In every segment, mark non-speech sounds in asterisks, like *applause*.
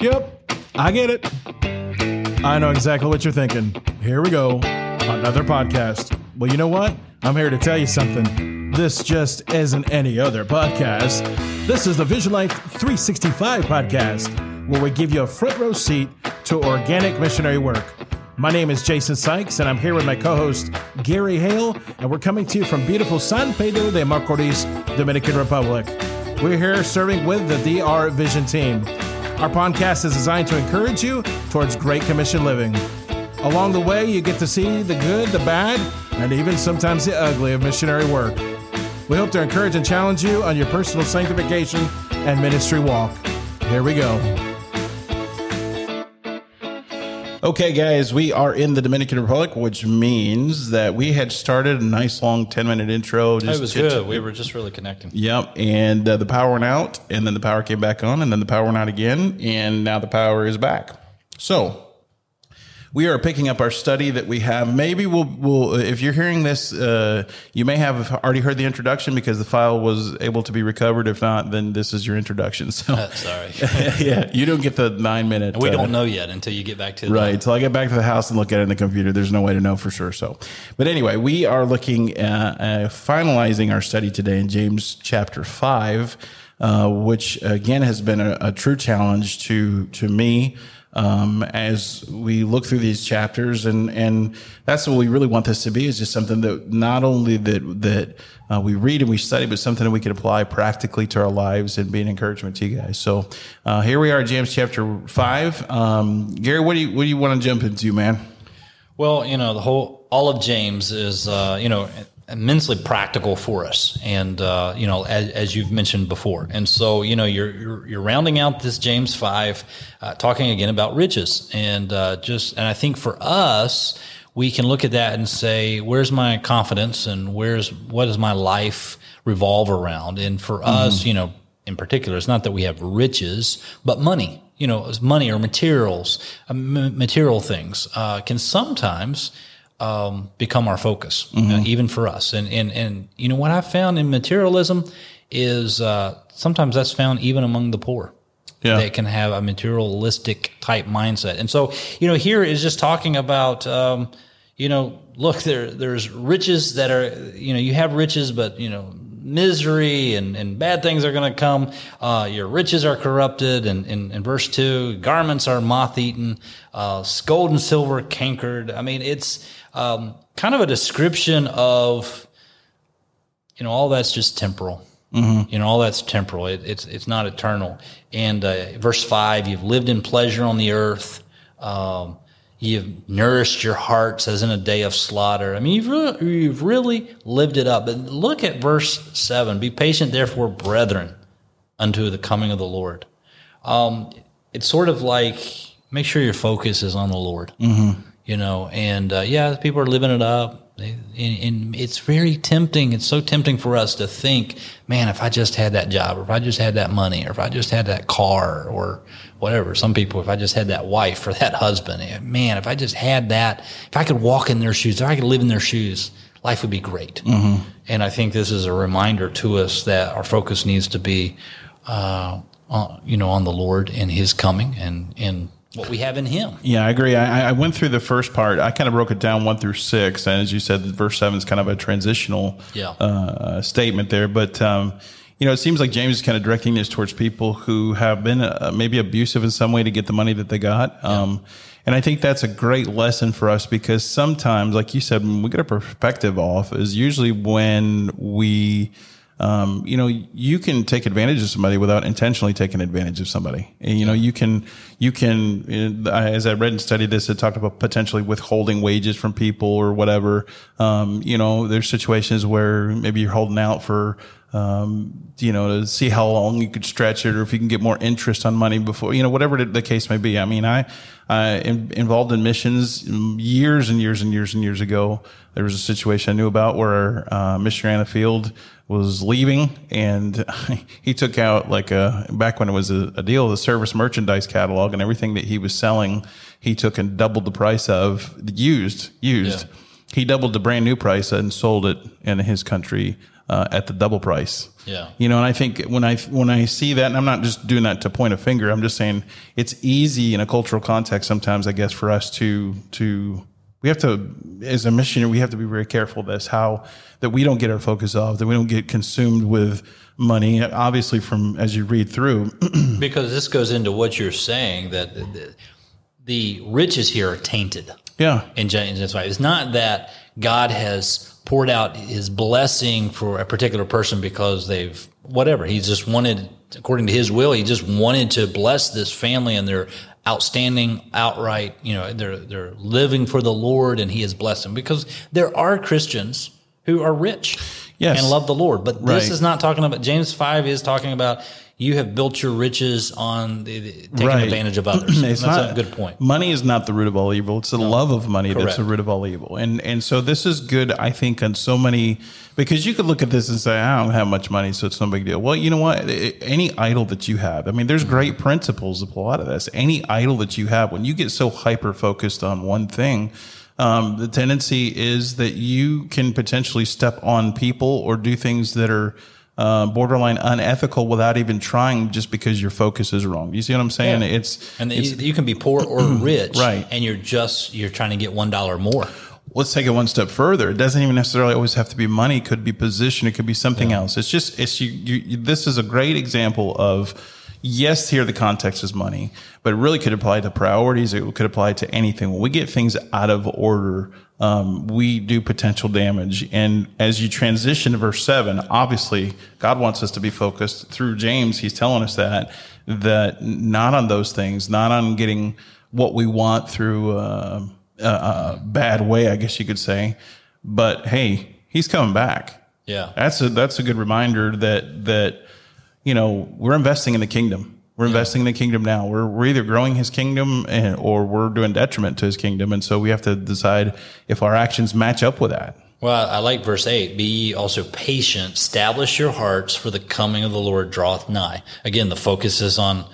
Yep, I get it. I know exactly what you're thinking. Here we go. Another podcast. Well, you know what? I'm here to tell you something. This just isn't any other podcast. This is the Vision Life 365 podcast, where we give you a front row seat to organic missionary work. My name is Jason Sykes, and I'm here with my co host, Gary Hale, and we're coming to you from beautiful San Pedro de Macorís, Dominican Republic. We're here serving with the DR Vision team. Our podcast is designed to encourage you towards Great Commission living. Along the way, you get to see the good, the bad, and even sometimes the ugly of missionary work. We hope to encourage and challenge you on your personal sanctification and ministry walk. Here we go. Okay, guys, we are in the Dominican Republic, which means that we had started a nice long 10 minute intro. It was good. We were just really connecting. Yep. And uh, the power went out, and then the power came back on, and then the power went out again, and now the power is back. So, we are picking up our study that we have. Maybe we'll, we'll if you're hearing this, uh, you may have already heard the introduction because the file was able to be recovered. If not, then this is your introduction. *laughs* So Uh, sorry. *laughs* yeah, you don't get the nine minute. we uh, don't know yet until you get back to Right. Until I get back to the house and look at it in the computer, there's no way to know for sure. So, but anyway, we are looking at uh, finalizing our study today in James chapter five, uh, which again has been a, a true challenge to to me. Um, as we look through these chapters, and and that's what we really want this to be is just something that not only that that uh, we read and we study, but something that we can apply practically to our lives and be an encouragement to you guys. So uh, here we are, James chapter five. Um, Gary, what do you what do you want to jump into, man? Well, you know, the whole all of James is uh, you know immensely practical for us, and uh, you know as, as you've mentioned before, and so you know you're you're, you're rounding out this James five, uh, talking again about riches, and uh, just and I think for us we can look at that and say, where's my confidence, and where's what does my life revolve around, and for us, you know, in particular, it's not that we have riches, but money you know, money or materials, uh, m- material things. Uh, can sometimes um, become our focus, uh, even for us. And, and, and, you know, what I've found in materialism is uh, sometimes that's found even among the poor. Yeah. They can have a materialistic type mindset. And so, you know, here is just talking about, um, you know, look, there, there's riches that are, you know, you have riches, but, you know, misery and, and bad things are going to come. Uh, your riches are corrupted. And in verse two, garments are moth eaten, uh, gold and silver cankered. I mean, it's um, kind of a description of, you know, all that's just temporal. You know, all that's temporal. It, it's it's not eternal. And uh, verse five, you've lived in pleasure on the earth. Um, You've nourished your hearts as in a day of slaughter. I mean, you've really, you've really lived it up. But look at verse seven. Be patient, therefore, brethren, unto the coming of the Lord. Um, it's sort of like make sure your focus is on the Lord. Mm-hmm. You know, and uh, yeah, people are living it up. And, and it's very tempting. It's so tempting for us to think, man, if I just had that job, or if I just had that money, or if I just had that car, or whatever. Some people, if I just had that wife or that husband, eh, man, if I just had that, if I could walk in their shoes, if I could live in their shoes, life would be great. Mm-hmm. And I think this is a reminder to us that our focus needs to be, uh, on, you know, on the Lord and His coming and and what we have in Him. Yeah, I agree. I, I went through the first part. I kind of broke it down one through six, and as you said, verse seven is kind of a transitional Yeah. uh, statement there. But um, you know, it seems like James is kind of directing this towards people who have been uh, maybe abusive in some way to get the money that they got. Um, and I think that's a great lesson for us because sometimes, like you said, when we get a perspective off, is usually when we um, you know, you can take advantage of somebody without intentionally taking advantage of somebody. And, you know, you can, you can, as I read and studied this, it talked about potentially withholding wages from people or whatever. Um, you know, there's situations where maybe you're holding out for, um, you know, to see how long you could stretch it or if you can get more interest on money before, you know, whatever the case may be. I mean, I, I in, involved in missions years and years and years and years ago. There was a situation I knew about where, uh, missionary the field was leaving and *laughs* he took out like a, back when it was a, a deal, the service merchandise catalog and everything that he was selling, he took and doubled the price of used, used. Yeah. He doubled the brand new price and sold it in his country uh, at the double price. Yeah. You know, and I think when I when I see that, and I'm not just doing that to point a finger. I'm just saying it's easy in a cultural context sometimes, I guess, for us to to we have to as a missionary we have to be very careful of this how that we don't get our focus off that we don't get consumed with money obviously from as you read through *clears throat* because this goes into what you're saying that the, the riches here are tainted yeah in James 5 it's not that God has poured out his blessing for a particular person because they've whatever he just wanted according to his will he just wanted to bless this family and their outstanding outright you know they're they're living for the lord and he has blessed them because there are christians who are rich Yes. and love the lord but this Right. is not talking about james 5 is talking about you have built your riches on the, the- taking Right. advantage of *clears throat* others It's that's not a good point Money is not the root of all evil. It's the love of money that's the root of all evil. And and so this is good, I think, on so many because you could look at this and say, I don't have much money, so it's no big deal. Well, you know what? Any idol that you have, I mean, there's great principles to pull out of this. Any idol that you have, when you get so hyper focused on one thing, um, the tendency is that you can potentially step on people or do things that are uh, borderline unethical without even trying, just because your focus is wrong. You see what I'm saying? Yeah. It's and you, you can be poor or *clears throat* rich Right. and you're just you're trying to get one dollar more let's take it one step further. It doesn't even necessarily always have to be money. It could be position. It could be something else. It's just, it's you, you, this is a great example of, yes, here the context is money, but it really could apply to priorities. It could apply to anything. When we get things out of order, um, we do potential damage. And as you transition to verse seven, obviously God wants us to be focused through James. He's telling us that, that not on those things, not on getting what we want through, uh, a, a bad way, I guess you could say. But hey, he's coming back. yeah That's a that's a good reminder that that you know we're investing in the kingdom. We're investing in the kingdom now. We're we're either growing his kingdom and, or we're doing detriment to his kingdom, and so we have to decide if our actions match up with that. Well, I like verse 8. Be ye also patient, establish your hearts, for the coming of the Lord draweth nigh. Again, the focus is on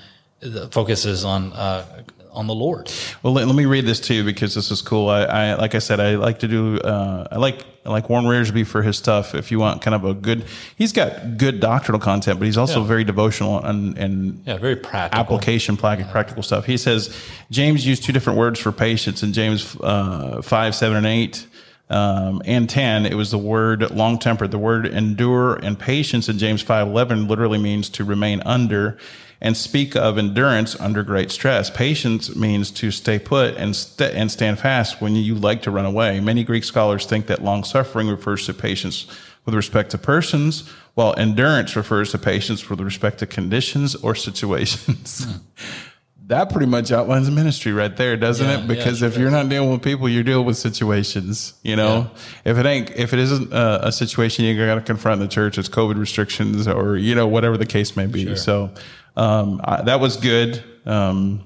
the focus is on uh, on the Lord. Well, let, let me read this too because this is cool. I, I like I said, I like to do. Uh, I like I like Warren Wiersbe for his stuff. If you want kind of a good, he's got good doctrinal content, but he's also Yeah. very devotional and and Yeah, very practical. application plac- practical stuff. He says James used two different words for patience in James uh, five, seven, and eight. Um, and 10, it was the word long tempered. The word endure and patience in James 5 11 literally means to remain under and speak of endurance under great stress. Patience means to stay put and, st- and stand fast when you like to run away. Many Greek scholars think that long suffering refers to patience with respect to persons, while endurance refers to patience with respect to conditions or situations. Hmm. *laughs* that pretty much outlines the ministry right there, doesn't Yeah, it? yeah, Because sure if you're not dealing with people, you're dealing with situations. You know, if it ain't, if it isn't a, a situation you got to confront in the church, it's COVID restrictions or you know whatever the case may be. So um, I, that was good. Um,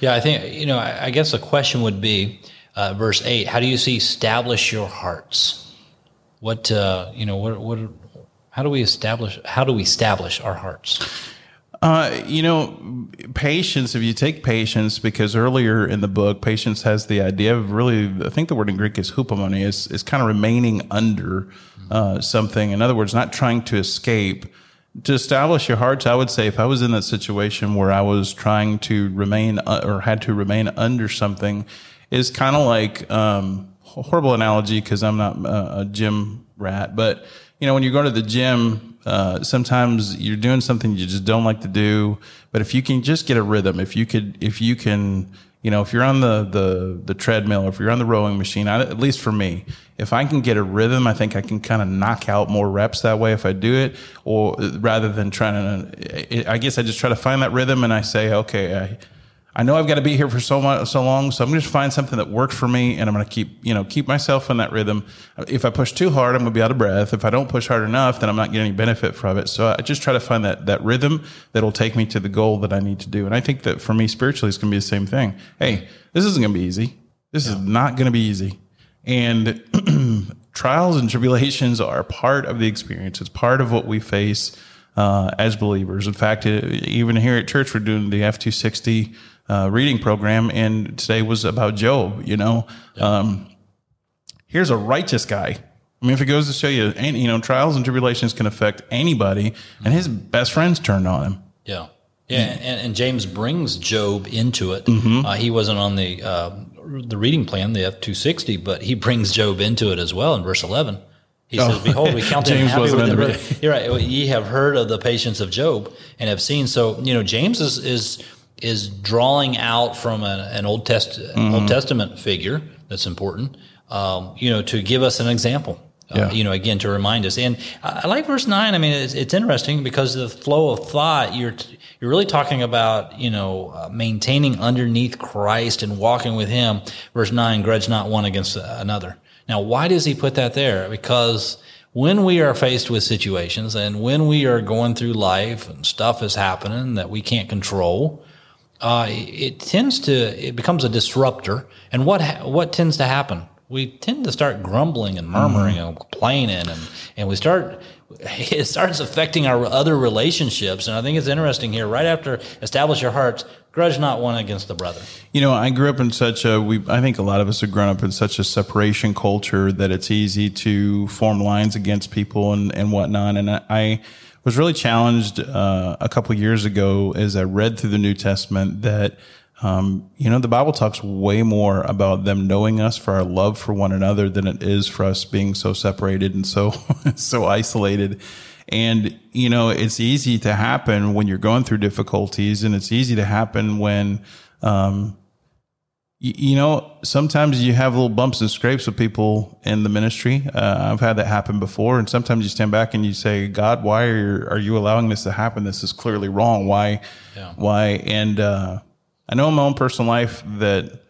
Yeah, I think you know. I, I guess the question would be, uh, verse eight. How do you see establish your hearts? What uh, you know? What what? How do we establish? How do we establish our hearts? Uh, you know, patience, if you take patience, because earlier in the book, patience has the idea of really, I think the word in Greek is hupomone, is, is kind of remaining under uh, something. In other words, not trying to escape. To establish your hearts, I would say if I was in that situation where I was trying to remain uh, or had to remain under something, is kind of like, um, horrible analogy because I'm not uh, a gym rat, but you know, when you go to the gym, uh, sometimes you're doing something you just don't like to do. But if you can just get a rhythm, if you could, if you can, you know, if you're on the the the treadmill, if you're on the rowing machine, I, at least for me, if I can get a rhythm, I think I can kind of knock out more reps that way if I do it, or rather than trying to. I guess I just try to find that rhythm, and I say, okay, I, I know I've got to be here for so much, so long, so I'm going to just find something that works for me, and I'm going to keep, you know, keep myself in that rhythm. If I push too hard, I'm going to be out of breath. If I don't push hard enough, then I'm not getting any benefit from it. So I just try to find that that rhythm that'll take me to the goal that I need to do. And I think that for me spiritually, it's going to be the same thing. Hey, this isn't going to be easy. This is not going to be easy, and *clears throat* trials and tribulations are part of the experience. It's part of what we face uh, as believers. In fact, uh, even here at church, we're doing the F two sixty uh, reading program, and today was about Job. You know, um, here's a righteous guy. I mean, if it goes to show you, you know, trials and tribulations can affect anybody, and his best friends turned on him. Yeah. Yeah, and, and James brings Job into it. Uh, he wasn't on the uh, the reading plan, the F two sixty, but he brings Job into it as well in verse eleven. He says, "Behold, we *laughs* count him happy with the. You're right. Ye have heard of the patience of Job and have seen. So you know, James is is is drawing out from an, an Old Test Old Testament figure that's important. Um, you know, to give us an example. Uh, you know, again to remind us. And I I like verse nine. I mean, it's, it's interesting because the flow of thought you're you're really talking about. You know, uh, maintaining underneath Christ and walking with Him. Verse nine: grudge not one against another. Now, why does He put that there? Because when we are faced with situations and when we are going through life and stuff is happening that we can't control, uh, it tends to it becomes a disruptor. And what ha- what tends to happen? We tend to start grumbling and murmuring and complaining, and and we start *laughs* it starts affecting our other relationships. And I think it's interesting here. Right after establish your hearts, grudge not one against the brother. You know, I grew up in such a we I think a lot of us have grown up in such a separation culture that it's easy to form lines against people and, and whatnot. And I, I was really challenged uh, a couple years ago as I read through the New Testament that um, you know the Bible talks way more about them knowing us for our love for one another than it is for us being so separated and so *laughs* so isolated. And, you know, it's easy to happen when you're going through difficulties and it's easy to happen when, um, you know, sometimes you have little bumps and scrapes with people in the ministry. Uh, I've had that happen before. And sometimes you stand back and you say, God, why are, are you allowing this to happen? This is clearly wrong. Why, Yeah. why? And, uh, I know in my own personal life that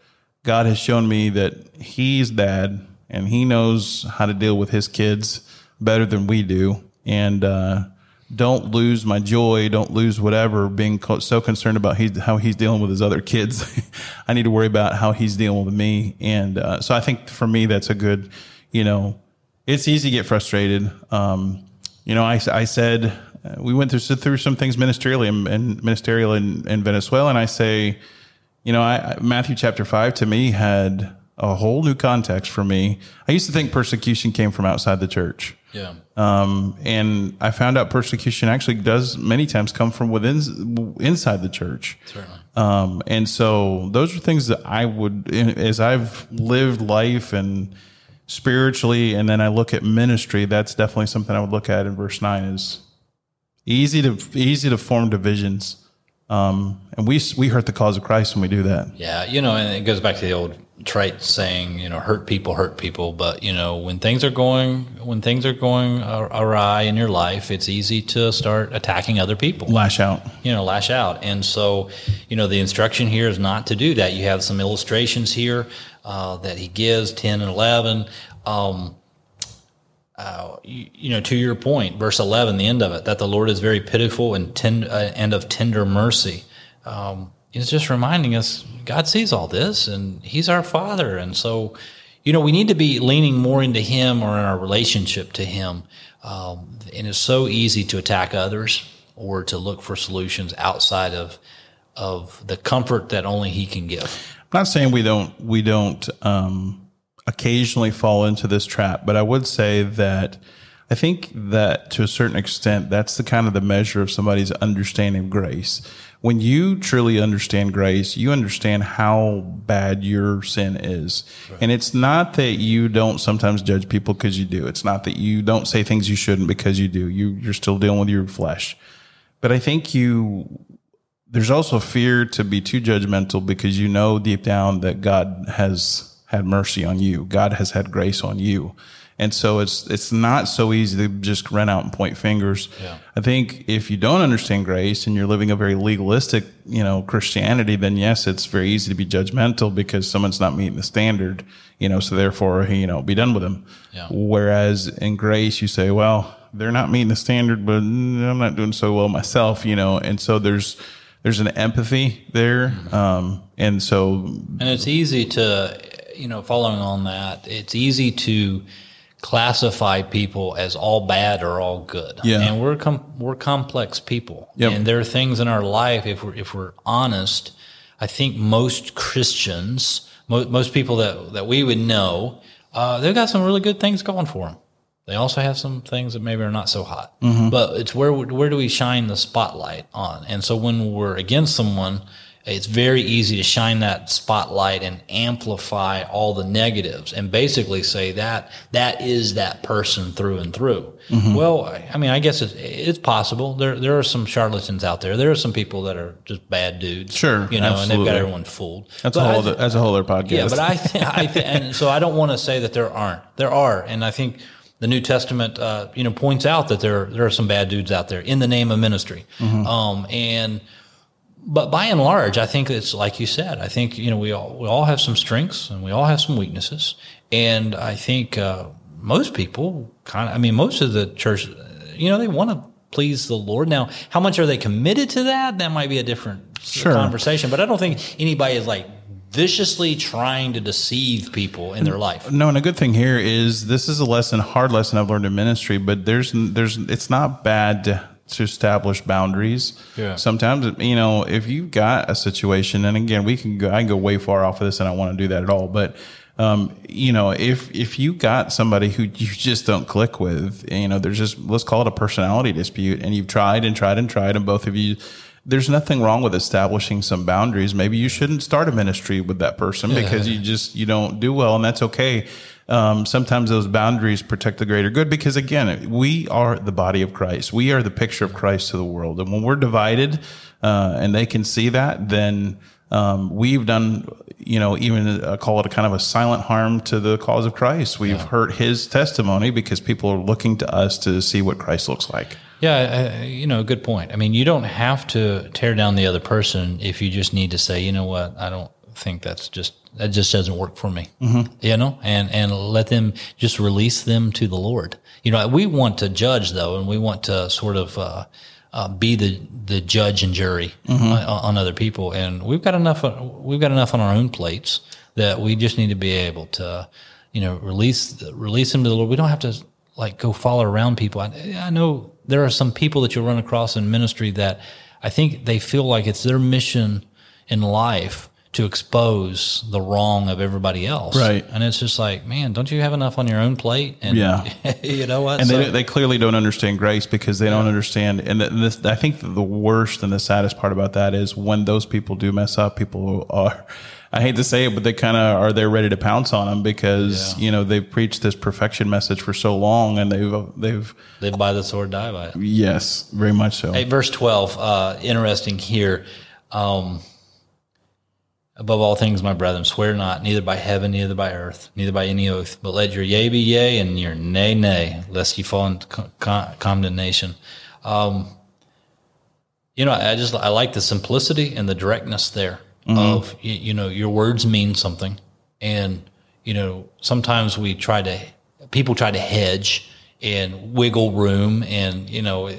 God has shown me that he's dad and he knows how to deal with his kids better than we do. And, uh, don't lose my joy. Don't lose whatever being so concerned about how he's dealing with his other kids. *laughs* I need to worry about how he's dealing with me. And, uh, so I think for me, that's a good, you know, it's easy to get frustrated. Um, you know, I, I said, uh, we went through, through some things ministerially and, and ministerial in, in Venezuela. And I say, you know, I- Matthew chapter five to me had a whole new context for me. I used to think persecution came from outside the church. Yeah. Um, and I found out persecution actually does many times come from within, inside the church. Certainly. Um, and so those are things that I would, as I've lived life and spiritually, and then I look at ministry, that's definitely something I would look at in verse nine is easy to, easy to form divisions. Um, and we, we hurt the cause of Christ when we do that. Yeah, you know, and it goes back to the old trite saying, you know, hurt people hurt people. But you know, when things are going when things are going awry in your life, it's easy to start attacking other people. Lash out. You know, lash out. And so, you know, the instruction here is not to do that. You have some illustrations here uh, that he gives, ten and eleven. Um, uh, you, you know, to your point, verse 11, the end of it, that the Lord is very pitiful and, ten, uh, and of tender mercy. Um, it's just reminding us God sees all this and He's our Father. And so, you know, we need to be leaning more into Him or in our relationship to Him. Um, and it's so easy to attack others or to look for solutions outside of of the comfort that only He can give. I'm not saying we don't we don't um, occasionally fall into this trap, but I would say that I think that to a certain extent, that's the kind of the measure of somebody's understanding of grace. When you truly understand grace, you understand how bad your sin is. And it's not that you don't sometimes judge people because you do. It's not that you don't say things you shouldn't because you do. You, you're still dealing with your flesh. But I think you there's also fear to be too judgmental because you know deep down that God has had mercy on you. God has had grace on you. And so it's it's not so easy to just run out and point fingers. Yeah. I think if you don't understand grace and you're living a very legalistic, you know, Christianity, then yes, it's very easy to be judgmental because someone's not meeting the standard, you know, so therefore, you know, be done with them. Yeah. Whereas in grace, you say, well, they're not meeting the standard, but I'm not doing so well myself, you know, and so there's there's an empathy there, um, and so And it's easy to, you know, following on that, it's easy to classify people as all bad or all good. Yeah. And we're com- we're complex people. Yep. And there are things in our life if we're if we're honest, I think most Christians, mo- most people that that we would know, uh, they've got some really good things going for them. They also have some things that maybe are not so hot. But it's where where do we shine the spotlight on? And so when we're against someone, it's very easy to shine that spotlight and amplify all the negatives and basically say that that is that person through and through. Well, I mean, I guess it's, it's possible. There there are some charlatans out there. There are some people that are just bad dudes. Sure, you know, and they've got everyone fooled. That's But a whole thi- other, that's a whole other podcast. yeah, but I, th- I th- and so I don't want to say that there aren't. There are, and I think the New Testament, uh, you know, points out that there there are some bad dudes out there in the name of ministry. Um, and but by and large, I think it's like you said. I think you know we all we all have some strengths and we all have some weaknesses, and I think uh, most people kind of. I mean, most of the church, you know, they want to please the Lord. Now, how much are they committed to that? That might be a different Sure. conversation. But I don't think anybody is like viciously trying to deceive people in their life. No, and a good thing here is this is a lesson, hard lesson I've learned in ministry, but there's there's it's not bad to, to establish boundaries. Yeah. Sometimes you know if you've got a situation, and again we can go I can go way far off of this, and I want to do that at all, but. Um, you know, if if you got somebody who you just don't click with, you know, there's just let's call it a personality dispute, and you've tried and tried and tried, and both of you, there's nothing wrong with establishing some boundaries. Maybe you shouldn't start a ministry with that person because you just you don't do well, and that's okay. Um, sometimes those boundaries protect the greater good because again, we are the body of Christ. We are the picture of Christ to the world, and when we're divided, uh, and they can see that, then um, we've done, you know, even uh, call it a kind of a silent harm to the cause of Christ. We've hurt His testimony because people are looking to us to see what Christ looks like. Yeah, uh, you know, good point. I mean, you don't have to tear down the other person if you just need to say, you know what, I don't think that's just that just doesn't work for me. Mm-hmm. You know, and and let them just release them to the Lord. You know, we want to judge though, and we want to sort of. Uh, uh, be the the judge and jury on, on other people, and we've got enough. We've got enough on our own plates that we just need to be able to, you know, release release them to the Lord. We don't have to like go follow around people. I, I know there are some people that you'll run across in ministry that I think they feel like it's their mission in life to expose the wrong of everybody else. Right. And it's just like, man, don't you have enough on your own plate? And Yeah. *laughs* you know what? and So- they, they clearly don't understand grace because they don't understand. And this, I think the worst and the saddest part about that is when those people do mess up, people are, I hate to say it, but they kind of are there ready to pounce on them because, Yeah. you know, they've preached this perfection message for so long and they've, they've, live by the sword, die by it. yes, very much so. Hey, verse 12, uh, interesting here. Um, Above all things, my brethren, swear not, neither by heaven, neither by earth, neither by any oath, but let your yea be yea and your nay, nay, lest ye fall into con- con- condemnation. Um, you know, I just, I like the simplicity and the directness there of, you, you know, your words mean something. And, you know, sometimes we try to, people try to hedge and wiggle room and, you know,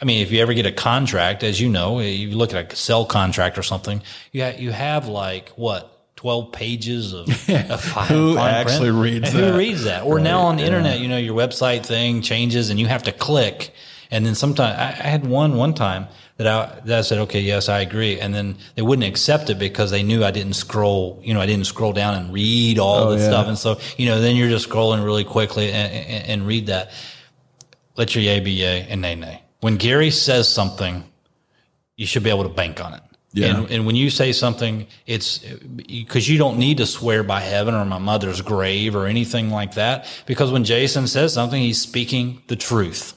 I mean, if you ever get a contract, as you know, eh, you look at a sell contract or something, you ha- you have like what twelve pages of, *laughs* of fine, Who fine actually print? reads And that? Who reads that? Or now on the internet, you know, your website thing changes and you have to click, and then sometimes I, I had one one time that I that I said, okay, yes, I agree, and then they wouldn't accept it because they knew I didn't scroll, you know, I didn't scroll down and read all Oh, the yeah. stuff, and so you know, then you're just scrolling really quickly and, and, and read that let your yay be yay and nay nay. When Gary says something, you should be able to bank on it. Yeah. And, and when you say something, it's because you don't need to swear by heaven or my mother's grave or anything like that. Because when Jason says something, he's speaking the truth.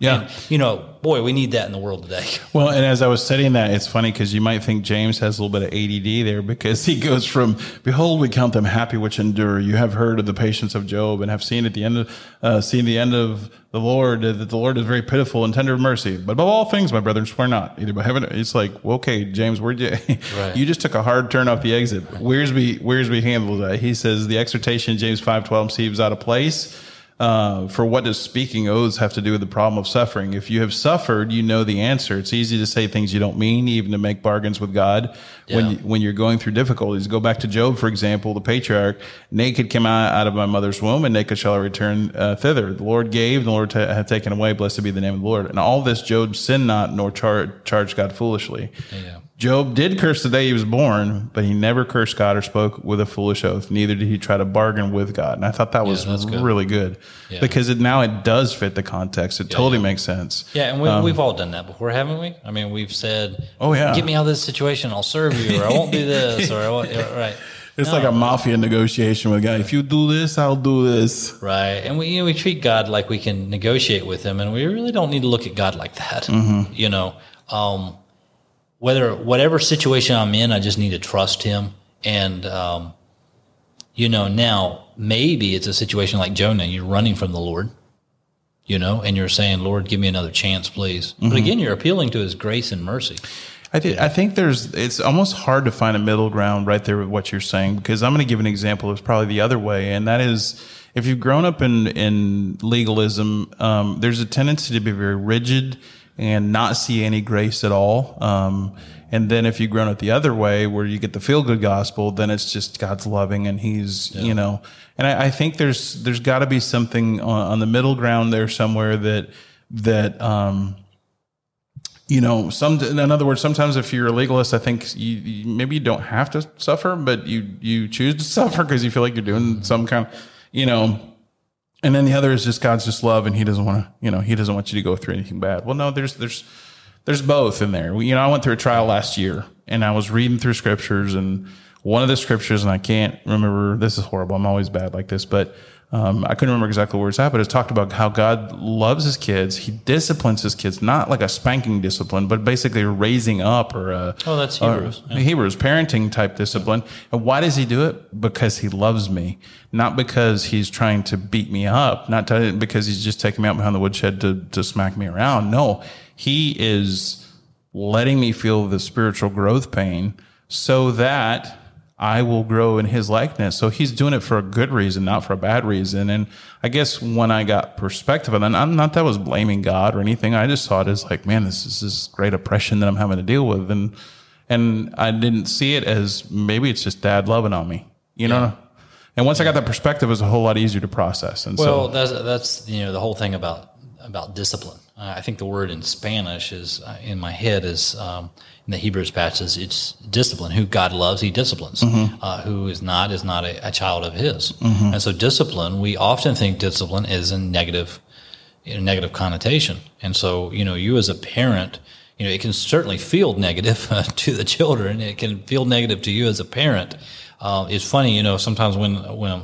Yeah. You know, boy, we need that in the world today. *laughs* Well, and as I was studying that, it's funny because you might think James has a little bit of ADD there because he goes from, "Behold, we count them happy which endure." You have heard of the patience of Job and have seen at the end of uh, seen the end of the Lord uh, that the Lord is very pitiful and tender of mercy. But above all things, my brethren, swear not either by heaven. It's like, well, okay, James, where'd you? *laughs* Right. you just took a hard turn off the exit. Wiersbe Wiersbe handles that. He says the exhortation in James five twelve seems out of place. Uh, for what does speaking oaths have to do with the problem of suffering? If you have suffered, you know the answer. It's easy to say things you don't mean, even to make bargains with God when Yeah. you, when you're going through difficulties. Go back to Job, for example, the patriarch. Naked came I out of my mother's womb, and naked shall I return uh, thither. The Lord gave, the Lord ta- hath taken away. Blessed be the name of the Lord. And all this Job sinned not, nor char- charged God foolishly. Yeah. Job did curse the day he was born, but he never cursed God or spoke with a foolish oath. Neither did he try to bargain with God. And I thought that was that's good. really good Yeah. because it, now it does fit the context. It totally yeah. makes sense. Yeah, and we, we've all done that before, haven't we? I mean, we've said, Um, Oh, yeah. get me out of this situation, I'll serve you, or I won't do *laughs* this, or I won't, right." It's like a mafia negotiation with God. If you do this, I'll do this. Right. And we you know, we treat God like we can negotiate with him and we really don't need to look at God like that. Mm-hmm. You know, um, whether whatever situation I'm in, I just need to trust him. And um, you know, now maybe it's a situation like Jonah, you're running from the Lord. You know, and you're saying, Lord, give me another chance, please. Mm-hmm. But again, you're appealing to his grace and mercy. I think I think there's it's almost hard to find a middle ground right there with what you're saying because I'm going to give an example that's probably the other way, and that is if you've grown up in in legalism, um, there's a tendency to be very rigid and not see any grace at all. Um, and then if you've grown up the other way, where you get the feel good gospel, then it's just God's loving and He's you know. And I, I think there's there's got to be something on, on the middle ground there somewhere that that. Um, you know, some in other words, sometimes if you're a legalist, I think you, you maybe you don't have to suffer, but you you choose to *laughs* suffer because you feel like you're doing some kind of, you know. And then the other is just God's just love, and He doesn't want to, you know, He doesn't want you to go through anything bad. Well, no, there's there's there's both in there. You know, I went through a trial last year, and I was reading through scriptures, and one of the scriptures, and I can't remember. This is horrible. I'm always bad like this, but um, I couldn't remember exactly where it's at. But it talked about how God loves His kids. He disciplines His kids, not like a spanking discipline, but basically raising up or a Oh, that's Hebrews. Hebrews parenting type discipline. And why does He do it? Because He loves me, not because He's trying to beat me up, not to, because He's just taking me out behind the woodshed to to smack me around. No, He is letting me feel the spiritual growth pain so that I will grow in his likeness. So he's doing it for a good reason, not for a bad reason. And I guess when I got perspective that, I'm not that I was blaming God or anything. I just saw it as like, man, this is this great oppression that I'm having to deal with. And, and I didn't see it as maybe it's just dad loving on me, you know? And once I got that perspective, it was a whole lot easier to process. And Well, so, that's that's you know the whole thing about about discipline. Uh, I think the word in Spanish is uh, in my head is um, in the Hebrews passage. It's discipline. Who God loves, He disciplines. Uh, who is not is not a, a child of His. And so discipline. We often think discipline is a negative, know, negative connotation. And so you know, you as a parent. You know, it can certainly feel negative uh, *laughs* to the children. It can feel negative to you as a parent. Uh, it's funny, you know, sometimes when when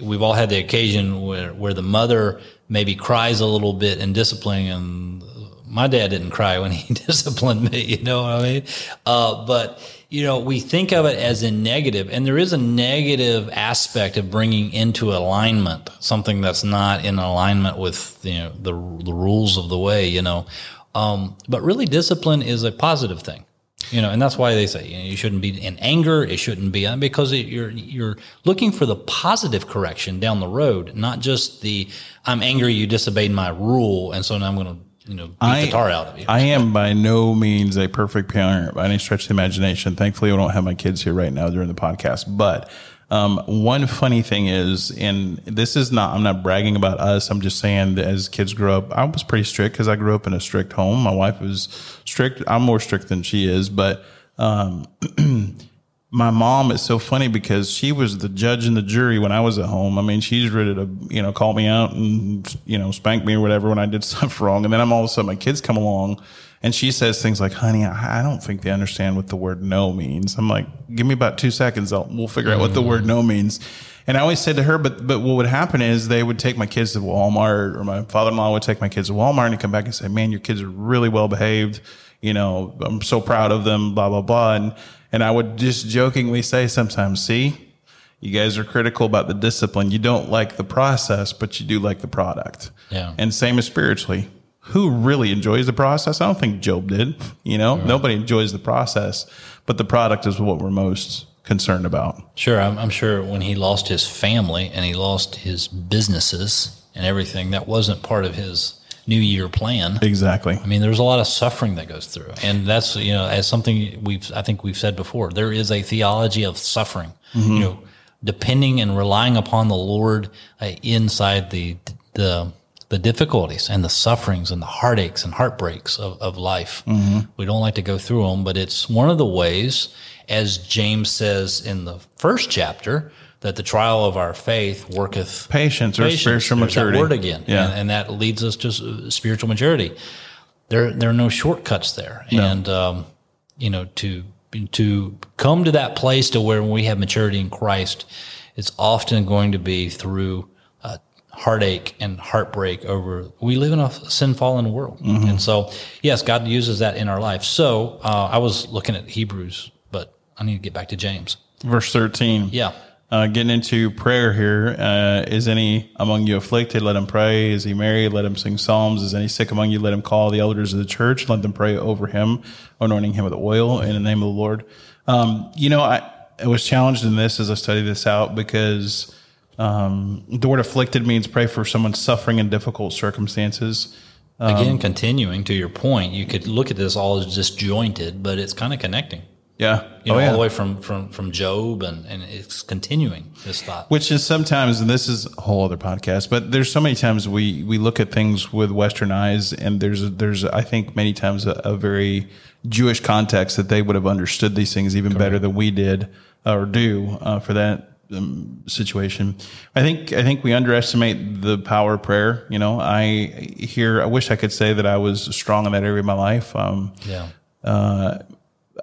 we've all had the occasion where, where the mother maybe cries a little bit in disciplining and my dad didn't cry when he *laughs* disciplined me, you know what I mean? Uh, but, you know, we think of it as a negative and there is a negative aspect of bringing into alignment something that's not in alignment with, you know, the, the rules of the way, you know. Um, but really discipline is a positive thing. You know, and that's why they say you, know, you shouldn't be in anger. It shouldn't be uh, because it, you're you're looking for the positive correction down the road, not just the I'm angry you disobeyed my rule, and so now I'm going to you know beat the tar out of you. I am by no means a perfect parent by any stretch of the imagination. Thankfully, I don't have my kids here right now during the podcast. But um, one funny thing is, and this is not, I'm not bragging about us. I'm just saying that as kids grew up, I was pretty strict because I grew up in a strict home. My wife was strict. I'm more strict than she is, but um, *clears throat* my mom is so funny because she was the judge and the jury when I was at home. I mean, she's ready to, you know, call me out and, you know, spank me or whatever when I did *laughs* stuff wrong. And then I'm all of a sudden, my kids come along and she says things like, honey, I I don't think they understand what the word no means. I'm like, give me about two seconds. I'll, we'll figure out what the mm-hmm. word no means. And I always said to her, but, but what would happen is they would take my kids to Walmart or my father-in-law would take my kids to Walmart and come back and say, man, your kids are really well behaved. You know, I'm so proud of them, blah, blah, blah. And, and I would just jokingly say sometimes, see, you guys are critical about the discipline. You don't like the process, but you do like the product. Yeah. And same as spiritually. Who really enjoys the process? I don't think Job did. You know, nobody enjoys the process, but the product is what we're most concerned about. Sure, I'm, I'm sure when he lost his family and he lost his businesses and everything, that wasn't part of his New Year plan. Exactly. I mean, there's a lot of suffering that goes through, and that's you know, as something we've I think we've said before, there is a theology of suffering. You know, depending and relying upon the Lord uh, inside the the the difficulties and the sufferings and the heartaches and heartbreaks of, of life. We don't like to go through them, but it's one of the ways, as James says in the first chapter, that the trial of our faith worketh Patience or spiritual There's maturity. word again, Yeah. and, and that leads us to spiritual maturity. There, there are no shortcuts there, and um, you know to to come to that place to where we have maturity in Christ, it's often going to be through heartache and heartbreak over. We live in a sin fallen world, Mm-hmm. and so yes, God uses that in our life. So uh, I was looking at Hebrews, but I need to get back to James. Verse 13. Yeah. Uh, getting into prayer here. Uh, is any among you afflicted? Let him pray. Is he married? Let him sing psalms. Is any sick among you? Let him call the elders of the church. Let them pray over him, anointing him with oil in the name of the Lord. Um, you know, I, I was challenged in this as I studied this out because um, the word afflicted means pray for someone suffering in difficult circumstances. Again, continuing to your point, you could look at this all as disjointed, but it's kind of connecting. Yeah. You know, oh, yeah. all the way from from from Job, and and it's continuing this thought. Which is sometimes, and this is a whole other podcast, but there's so many times we we look at things with Western eyes, and there's there's I think many times a, a very Jewish context that they would have understood these things even better than we did or do uh, for that um, situation. I think I think we underestimate the power of prayer. You know, I hear I wish I could say that I was strong in that area of my life. Um, Yeah.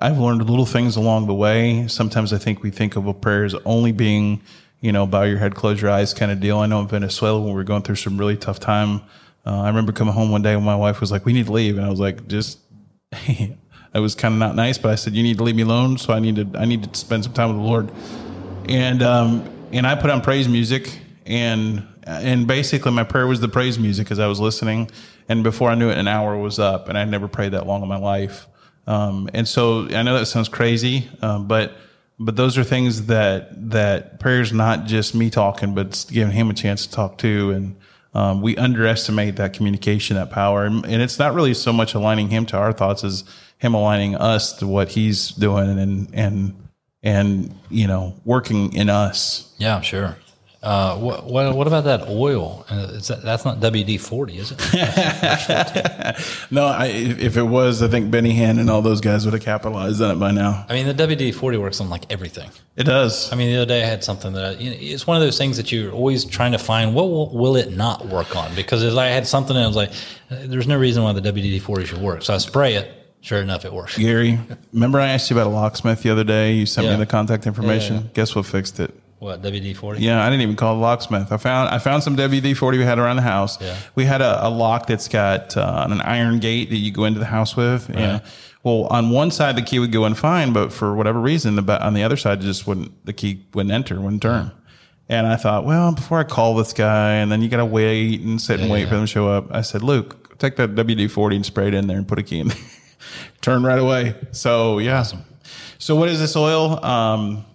I've learned little things along the way. Sometimes I think we think of a prayer as only being, you know, bow your head, close your eyes kind of deal. I know in Venezuela when we were going through some really tough time, uh, I remember coming home one day when my wife was like, "We need to leave," and I was like, "Just." *laughs* I was kind of not nice, but I said, "You need to leave me alone." So I need to I need to spend some time with the Lord, and um, and I put on praise music, and and basically my prayer was the praise music as I was listening, and before I knew it, an hour was up, and I'd never prayed that long in my life. Um, and so I know that sounds crazy, um, but but those are things that that prayer is not just me talking, but giving him a chance to talk too. And um, we underestimate that communication, that power, and, and it's not really so much aligning him to our thoughts as him aligning us to what he's doing and and and you know working in us. Yeah, sure. Uh, what, what what about that oil? Uh, is that, that's not WD forty, is it? *laughs* No, I, if it was, I think Benny Hinn and all those guys would have capitalized on it by now. I mean, the WD forty works on like everything. It does. I mean, the other day I had something that I, you know, it's one of those things that you're always trying to find. What will, will it not work on? Because as I had something and I was like, uh, there's no reason why the WD forty should work. So I spray it. Sure enough, it works. Gary, remember I asked you about a locksmith the other day? You sent Yeah. me the contact information. Yeah, yeah. Guess what fixed it? What WD forty? Yeah, I didn't even call the locksmith. I found I found some WD forty we had around the house. Yeah. We had a, a lock that's got uh, an iron gate that you go into the house with. Yeah. Well, on one side the key would go in fine, but for whatever reason, the on the other side just wouldn't the key wouldn't enter, wouldn't turn. And I thought, well, before I call this guy, and then you got to wait and sit and wait for them to show up. I said, Luke, take that WD forty and spray it in there and put a key in. there. Turn right away. So yeah. So what is this oil? Um,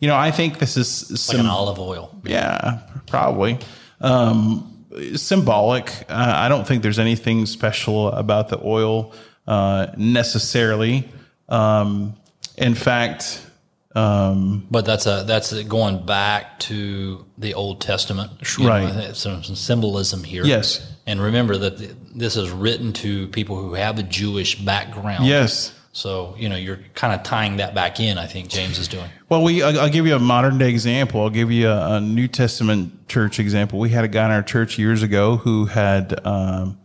you know, I think this is Like an olive oil. yeah, probably. Um, symbolic. Uh, I don't think there's anything special about the oil uh, necessarily. Um, in fact, um, But that's a that's going back to the Old Testament, You know, Right. Some, some symbolism here. Yes. And remember that this is written to people who have a Jewish background. yes. So you know you're kind of tying that back in. I think James is doing. Well, we I'll, give you a modern day example. I'll give you a, a New Testament church example. We had a guy in our church years ago who had um,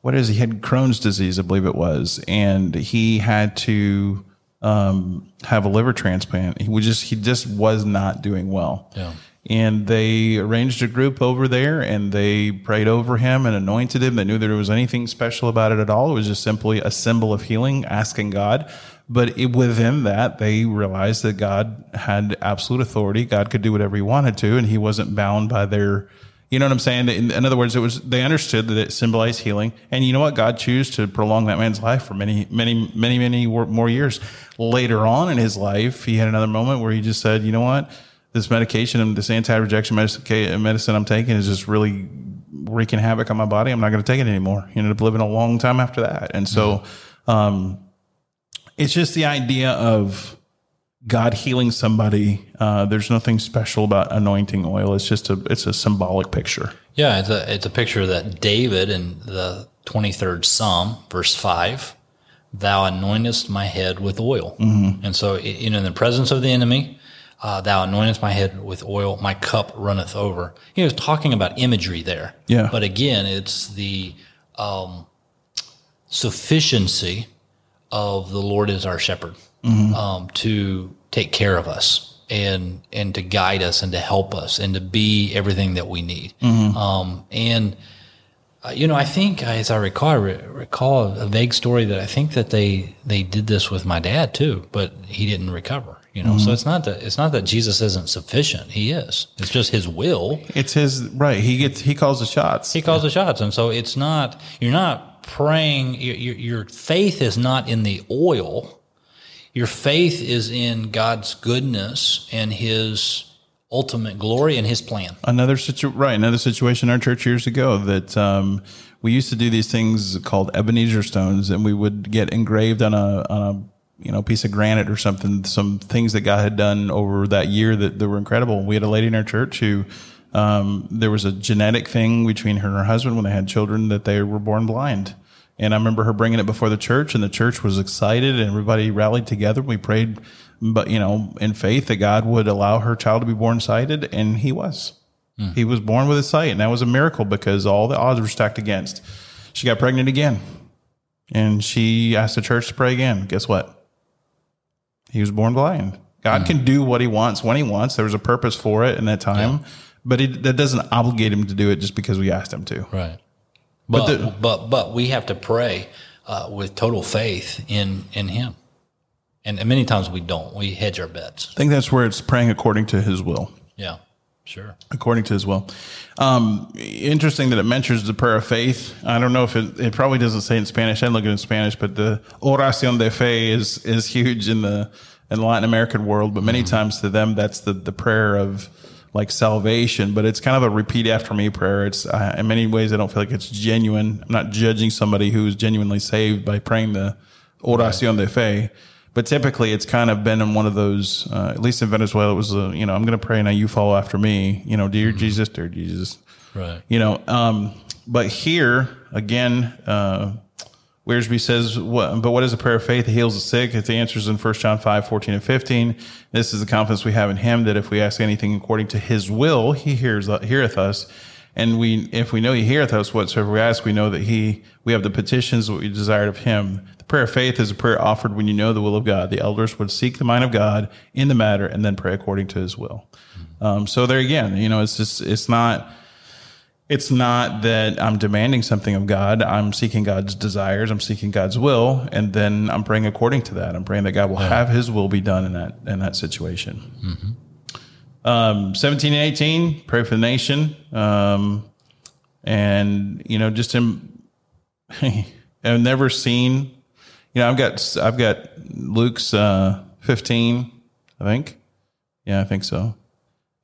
what is he He had Crohn's disease, I believe it was, and he had to um, have a liver transplant. He was just he just was not doing well. Yeah. And they arranged a group over there and they prayed over him and anointed him. They knew there was anything special about it at all. It was just simply a symbol of healing, asking God. But it, within that, they realized that God had absolute authority. God could do whatever he wanted to, and he wasn't bound by their, you know what I'm saying? In, in other words, it was, they understood that it symbolized healing. And you know what? God chose to prolong that man's life for many, many, many, many more years. Later on in his life, he had another moment where he just said, you know what? This medication and this anti-rejection medicine I'm taking is just really wreaking havoc on my body. I'm not going to take it anymore. He ended up living a long time after that. And so, um, it's just the idea of God healing somebody. Uh, there's nothing special about anointing oil. It's just a it's a symbolic picture. Yeah, it's a it's a picture that David in the 23rd Psalm, verse five, "Thou anointest my head with oil," mm-hmm. and so you know, in the presence of the enemy, uh, "Thou anointest my head with oil; my cup runneth over." He was talking about imagery there. Yeah, but again, it's the um, sufficiency of the Lord as our shepherd mm-hmm. um, to take care of us and and to guide us and to help us and to be everything that we need. Mm-hmm. Um, and uh, you know, I think as I recall, I re- recall a vague story that I think that they they did this with my dad too, but he didn't recover. You know, mm-hmm. so it's not that it's not that Jesus isn't sufficient. He is. It's just His will. It's His right. He gets he calls the shots. He calls the shots, and so it's not. You're not praying. Your, your faith is not in the oil your faith is in God's goodness and His ultimate glory and His plan. Another situ- right, another situation in our church years ago that um, we used to do these things called Ebenezer stones, and we would get engraved on a on a you know piece of granite or something, some things that God had done over that year that, that were incredible. We had a lady in our church who. Um, there was a genetic thing between her and her husband when they had children that they were born blind and I remember her bringing it before the church, and the church was excited, and everybody rallied together. We prayed, but you know, in faith that God would allow her child to be born sighted, and he was. Mm. He was born with a sight, and that was a miracle because all the odds were stacked against. She got pregnant again, and she asked the church to pray again. Guess what? He was born blind. God mm. can do what He wants when He wants. There was a purpose for it in that time, yeah. but it, that doesn't obligate Him to do it just because we asked Him to. Right. But but the, but, but, we have to pray uh, with total faith in in Him, and, and many times we don't. We hedge our bets. I think that's where it's praying according to His will. Yeah, sure. According to His will. Um, interesting that it mentions the prayer of faith. I don't know if it, it probably doesn't say in Spanish. I look at it in Spanish, but the oración de fe is is huge in the in the Latin American world. But many mm-hmm. times to them, that's the the prayer of like salvation, but it's kind of a repeat after me prayer. It's uh, in many ways I don't feel like it's genuine. I'm not judging somebody who's genuinely saved by praying the oración de fe, but typically it's kind of been in one of those. Uh, at least in Venezuela, it was a, you know I'm going to pray now you follow after me. You know, dear mm-hmm. Jesus, dear Jesus. Right. You know, um, but here again. Uh, Wiersbe says, what, but what is a prayer of faith? It heals the sick. Its answers in 1 John 5, 14 and 15. This is the confidence we have in him that if we ask anything according to his will, he hears, heareth us. And we, if we know he heareth us whatsoever we ask, we know that he, we have the petitions that we desired of him. The prayer of faith is a prayer offered when you know the will of God. The elders would seek the mind of God in the matter and then pray according to his will. Um, so there again, you know, it's just, it's not, it's not that I'm demanding something of God. I'm seeking God's desires. I'm seeking God's will, and then I'm praying according to that. I'm praying that God will have His will be done in that in that situation. Mm-hmm. Um, 17 and 18, pray for the nation, um, and you know, just him, *laughs* I've never seen. You know, I've got I've got Luke's uh, 15, I think. Yeah, I think so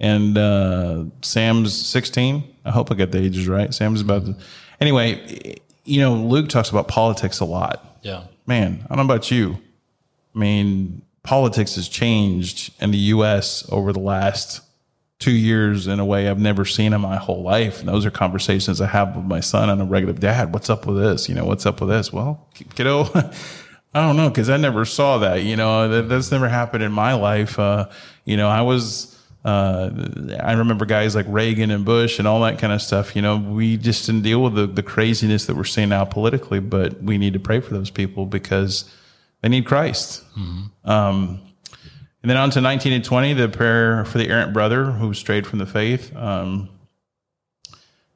and uh, Sam's 16. I hope I got the ages right. Sam's about to. Anyway, you know, Luke talks about politics a lot. Yeah. Man, I don't know about you. I mean, politics has changed in the U.S. over the last two years in a way I've never seen in my whole life. And those are conversations I have with my son on a regular. Dad, what's up with this? You know, what's up with this? Well, kiddo, *laughs* I don't know because I never saw that. You know, that, that's never happened in my life. Uh, you know, I was uh, I remember guys like Reagan and Bush and all that kind of stuff. You know, we just didn't deal with the, the craziness that we're seeing now politically, but we need to pray for those people because they need Christ. Mm-hmm. Um, and then on to 19 and 20, the prayer for the errant brother who strayed from the faith. Um,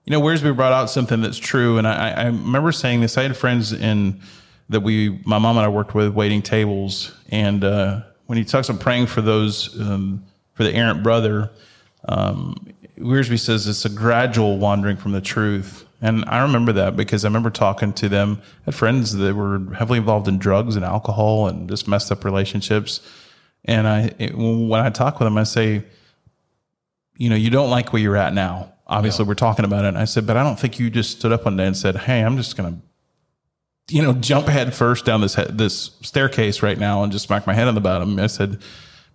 you know, Wiersbe brought out something that's true. And I, I remember saying this. I had friends in that we, my mom and I worked with waiting tables. And uh, when he talks about praying for those, um, for the errant brother, um, Wiersbe says it's a gradual wandering from the truth. And I remember that because I remember talking to them, I had friends that were heavily involved in drugs and alcohol and just messed up relationships. And I, it, when I talk with them, I say, you know, you don't like where you're at now. Obviously, we're talking about it. And I said, but I don't think you just stood up one day and said, hey, I'm just going to, you know, jump head first down this this staircase right now and just smack my head on the bottom. I said,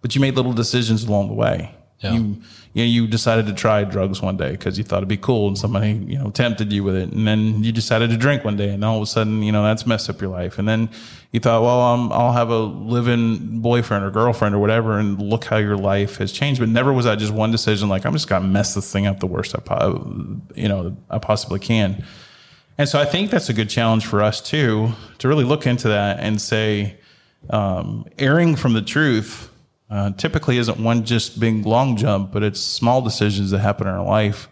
but you made little decisions along the way. Yeah. You, you, know, you decided to try drugs one day because you thought it'd be cool and somebody, you know, tempted you with it. And then you decided to drink one day and all of a sudden, you know, that's messed up your life. And then you thought, well, I'll have a living boyfriend or girlfriend or whatever. And look how your life has changed. But never was that just one decision. Like, I'm just going to mess this thing up the worst I, po- you know, I possibly can. And so I think that's a good challenge for us too, to really look into that and say, um, erring from the truth uh, typically isn't one just big long jump, but it's small decisions that happen in our life.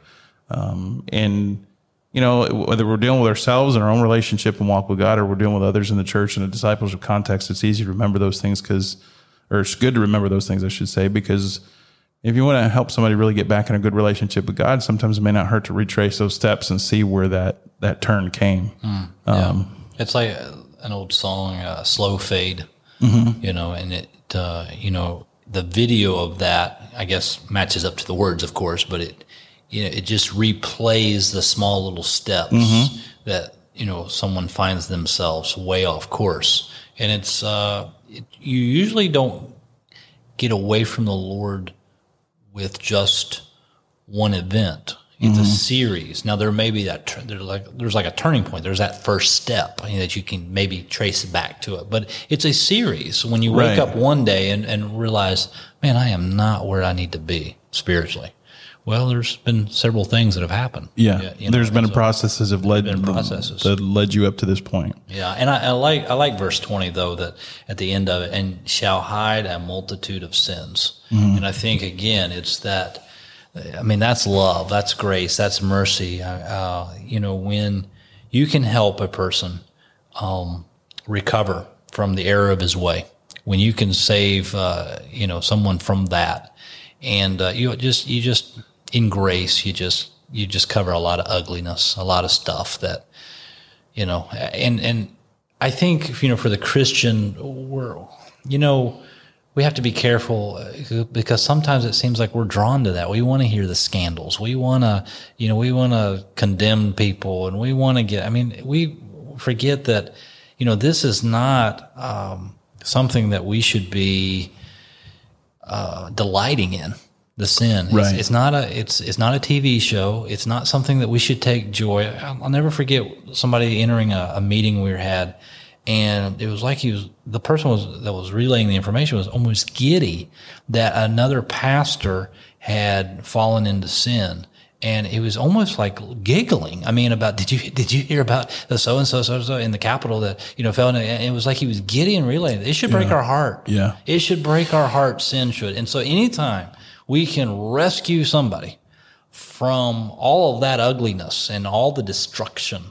Um, and, you know, whether we're dealing with ourselves and our own relationship and walk with God, or we're dealing with others in the church and the discipleship context, it's easy to remember those things because, or it's good to remember those things, I should say, because if you want to help somebody really get back in a good relationship with God, sometimes it may not hurt to retrace those steps and see where that, that turn came. Mm, yeah. Um, it's like an old song, uh, Slow Fade, mm-hmm. you know, and it, uh, you know, the video of that, I guess, matches up to the words, of course, but it, you know, it just replays the small little steps mm-hmm. that, you know, someone finds themselves way off course. And it's, uh, it, you usually don't get away from the Lord with just one event. It's mm-hmm. a series. Now there may be that there's like there's like a turning point. There's that first step you know, that you can maybe trace back to it. But it's a series. When you wake right. up one day and, and realize, man, I am not where I need to be spiritually. Well, there's been several things that have happened. Yeah, yeah you know, there's been so processes have led processes that led you up to this point. Yeah, and I, I, like I like verse twenty though that at the end of it, and shall hide a multitude of sins. Mm-hmm. And I think again, it's that I mean, that's love, that's grace, that's mercy. Uh, you know, when you can help a person um, recover from the error of his way, when you can save, uh, you know, someone from that, and uh, you just, you just in grace, you just, you just cover a lot of ugliness, a lot of stuff that, you know, and and I think you know for the Christian, we're, you know we have to be careful uh, because sometimes it seems like we're drawn to that. We want to hear the scandals. We want to, you know, we want to condemn people and we want to get, I mean, we forget that, you know, this is not um, something that we should be uh, delighting in the sin. Right. It's, it's, not a it's it's not a TV show. It's not something that we should take joy. I'll, I'll never forget somebody entering a, a meeting we had and it was like he was the person was that was relaying the information was almost giddy that another pastor had fallen into sin and it was almost like giggling. I mean, about did you did you hear about the so and so so so in the capital that you know fell in? And it was like he was giddy and relaying. It should break yeah. our heart. Yeah, it should break our heart. Sin should. And so, anytime we can rescue somebody from all of that ugliness and all the destruction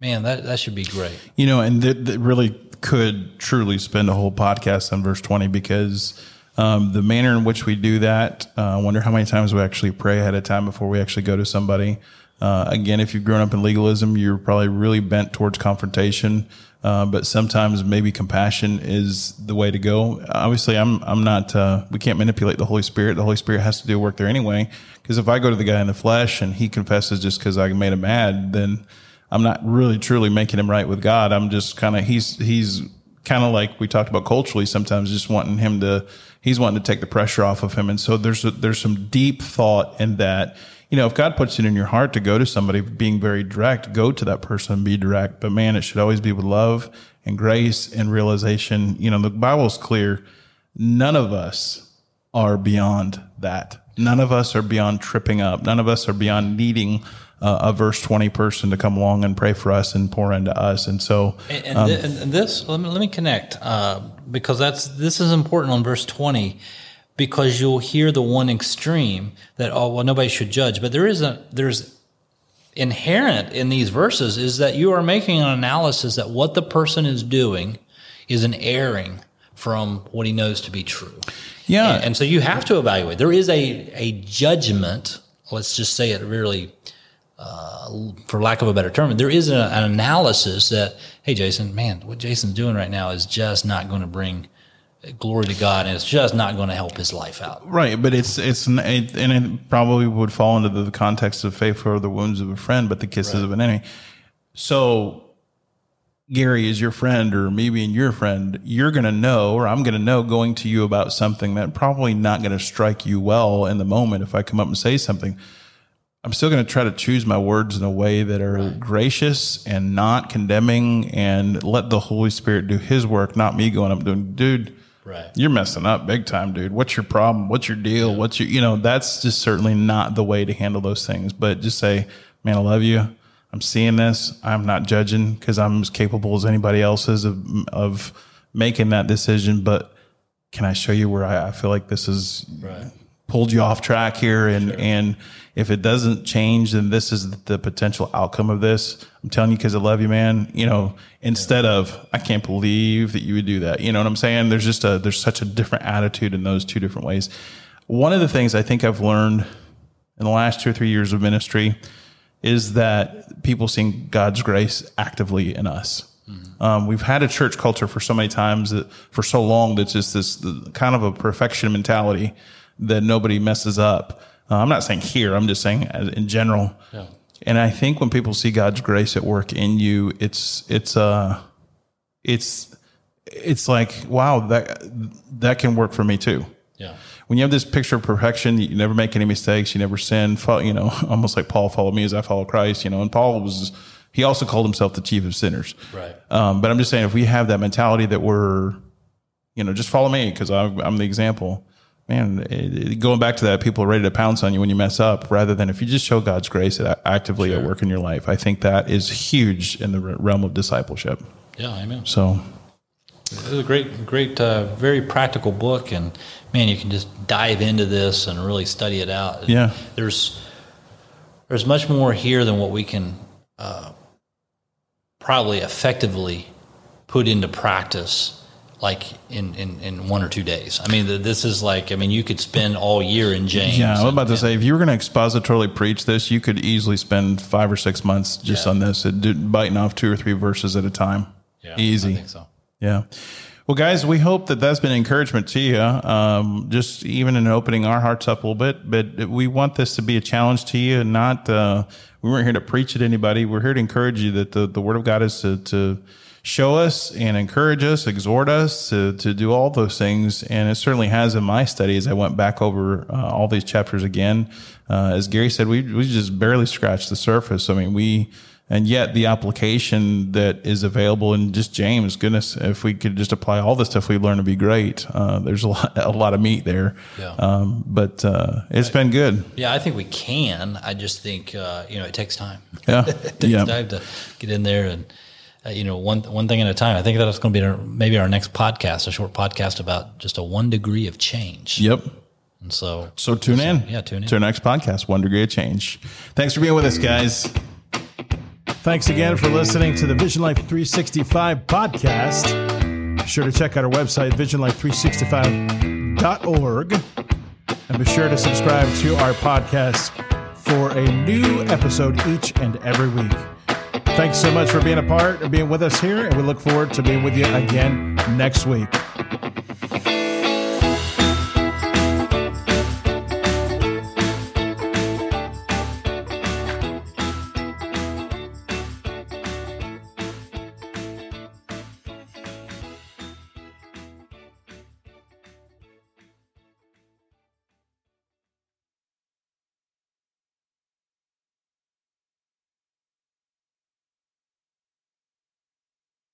Man, that, that should be great. You know, and that, really could truly spend a whole podcast on verse 20 because um, the manner in which we do that, uh, I wonder how many times we actually pray ahead of time before we actually go to somebody. Uh, again, if you've grown up in legalism, you're probably really bent towards confrontation. Uh, but sometimes maybe compassion is the way to go. Obviously, I'm I'm not. Uh, we can't manipulate the Holy Spirit. The Holy Spirit has to do work there anyway. Because if I go to the guy in the flesh and he confesses just because I made him mad, then I'm not really truly making him right with God. I'm just kind of he's he's kind of like we talked about culturally. Sometimes just wanting him to he's wanting to take the pressure off of him. And so there's a, there's some deep thought in that. You know, if God puts it in your heart to go to somebody being very direct, go to that person and be direct. But man, it should always be with love and grace and realization. You know, the Bible's clear. None of us are beyond that. None of us are beyond tripping up. None of us are beyond needing uh, a verse 20 person to come along and pray for us and pour into us. And so, and, and, um, th- and this, let me, let me connect, uh, because that's, this is important on verse 20 because you'll hear the one extreme that, oh, well, nobody should judge. But there is a, there's inherent in these verses is that you are making an analysis that what the person is doing is an erring from what he knows to be true. Yeah. And, and so you have to evaluate. There is a, a judgment, let's just say it really uh, for lack of a better term, there is an, an, analysis that, hey, Jason, man, what Jason's doing right now is just not going to bring glory to God, and it's just not going to help his life out. Right, but it's it's it, and it probably would fall into the context of faith for the wounds of a friend, but the kisses right. of an enemy. So Gary is your friend or me being your friend, you're going to know, or I'm going to know going to you about something that probably not going to strike you well in the moment. If I come up and say something, I'm still going to try to choose my words in a way that are right. gracious and not condemning and let the Holy Spirit do his work, not me going up doing, dude, right. you're messing up big time, dude. What's your problem? What's your deal? Yeah. What's your, you know, that's just certainly not the way to handle those things. But just say, man, I love you. I'm seeing this. I'm not judging because I'm as capable as anybody else is of, of making that decision. But can I show you where I, I feel like this is right. Pulled you off track here and, sure. and, if it doesn't change, then this is the potential outcome of this. I'm telling you because I love you, man. You know, instead yeah. of I can't believe that you would do that. You know what I'm saying? There's just a there's such a different attitude in those two different ways. One of the things I think I've learned in the last two or three years of ministry is that people seeing God's grace actively in us. Mm-hmm. Um, we've had a church culture for so many times that for so long that's just this kind of a perfection mentality that nobody messes up. Uh, I'm not saying here, I'm just saying in general. Yeah. And I think when people see God's grace at work in you, it's it's uh it's it's like wow that that can work for me too. Yeah. When you have this picture of perfection, you never make any mistakes, you never sin. You know, *laughs* almost like Paul followed me as I follow Christ. You know, and Paul was he also called himself the chief of sinners. Right. Um, but I'm just saying, if we have that mentality that we're, you know, just follow me because I'm, I'm the example man, it, going back to that, people are ready to pounce on you when you mess up, rather than if you just show God's grace actively sure. at work in your life. I think that is huge in the realm of discipleship. Yeah, amen. So it's a great, great, uh, very practical book, and man, you can just dive into this and really study it out. Yeah, there's there's much more here than what we can uh, probably effectively put into practice like in, in, in one or two days. I mean, this is like, I mean, you could spend all year in James. Yeah, I was about to say, if you were going to expositorily preach this, you could easily spend five or six months just yeah. on this, biting off two or three verses at a time. Yeah, Easy. I think so. Yeah. Well, guys, we hope that that's been encouragement to you. Um, just even in opening our hearts up a little bit, but we want this to be a challenge to you, and not uh, we weren't here to preach it at anybody. We're here to encourage you that the, the Word of God is to, to show us and encourage us, exhort us to, to do all those things. And it certainly has in my studies. I went back over uh, all these chapters again. Uh, as Gary said, we, we just barely scratched the surface. I mean, we, and yet the application that is available in just James, goodness, if we could just apply all the stuff we learned to be great. Uh, there's a lot, *laughs* a lot of meat there. Yeah. Um, but uh, it's right. been good. Yeah, I think we can. I just think uh, you know it takes time. Yeah, *laughs* it takes yeah. time to get in there and uh, you know, one one thing at a time. I think that's going to be our, maybe our next podcast, a short podcast about just a one degree of change. Yep. And so, so tune so, in. Yeah, tune in to our next podcast, One Degree of Change. Thanks for being with us, guys. Thanks again for listening to the Vision Life 365 podcast. Be sure to check out our website, visionlife365.org, and be sure to subscribe to our podcast for a new episode each and every week. Thanks so much for being a part and being with us here, and we look forward to being with you again next week.